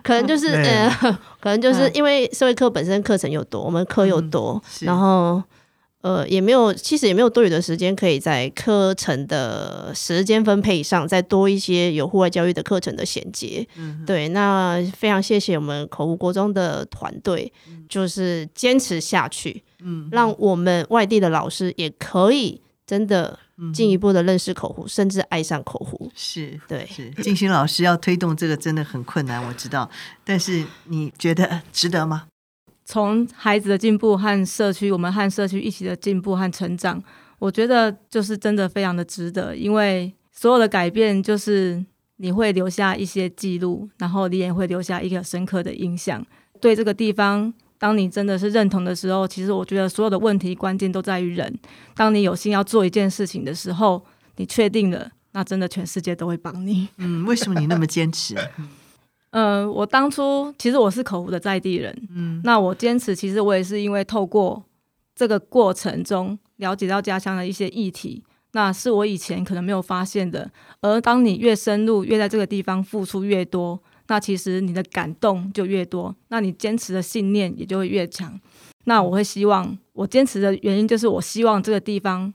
可能就是呃，可能就是 因为社会课本身课程又多，我们课又多，嗯、然后。呃，也没有，其实也没有多余的时间可以在课程的时间分配上再多一些有户外教育的课程的衔接。嗯，对，那非常谢谢我们口湖国中的团队，就是坚持下去，嗯，让我们外地的老师也可以真的进一步的认识口湖，甚至爱上口湖。是，对，是。静心老师要推动这个真的很困难，我知道，但是你觉得值得吗？从孩子的进步和社区，我们和社区一起的进步和成长，我觉得就是真的非常的值得。因为所有的改变，就是你会留下一些记录，然后你也会留下一个深刻的印象。对这个地方，当你真的是认同的时候，其实我觉得所有的问题关键都在于人。当你有心要做一件事情的时候，你确定了，那真的全世界都会帮你。嗯，为什么你那么坚持？嗯、呃，我当初其实我是口湖的在地人，嗯，那我坚持，其实我也是因为透过这个过程中了解到家乡的一些议题，那是我以前可能没有发现的。而当你越深入，越在这个地方付出越多，那其实你的感动就越多，那你坚持的信念也就会越强。那我会希望，我坚持的原因就是我希望这个地方。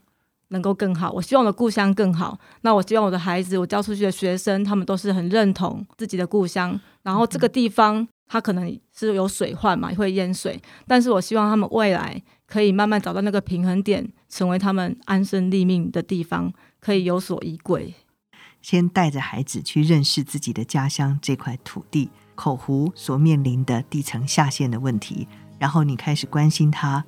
能够更好，我希望我的故乡更好。那我希望我的孩子，我教出去的学生，他们都是很认同自己的故乡。然后这个地方，它可能是有水患嘛，会淹水。但是我希望他们未来可以慢慢找到那个平衡点，成为他们安身立命的地方，可以有所依归。先带着孩子去认识自己的家乡这块土地，口湖所面临的地层下陷的问题，然后你开始关心他。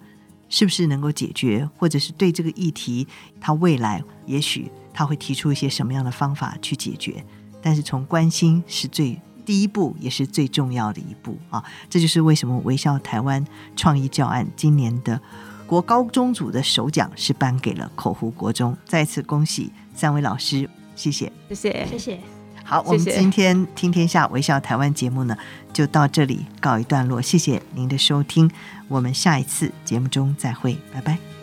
是不是能够解决，或者是对这个议题，他未来也许他会提出一些什么样的方法去解决？但是从关心是最第一步，也是最重要的一步啊！这就是为什么微笑台湾创意教案今年的国高中组的首奖是颁给了口湖国中。再次恭喜三位老师，谢谢，谢谢，谢谢。好，我们今天听天下微笑台湾节目呢，就到这里告一段落。谢谢您的收听，我们下一次节目中再会，拜拜。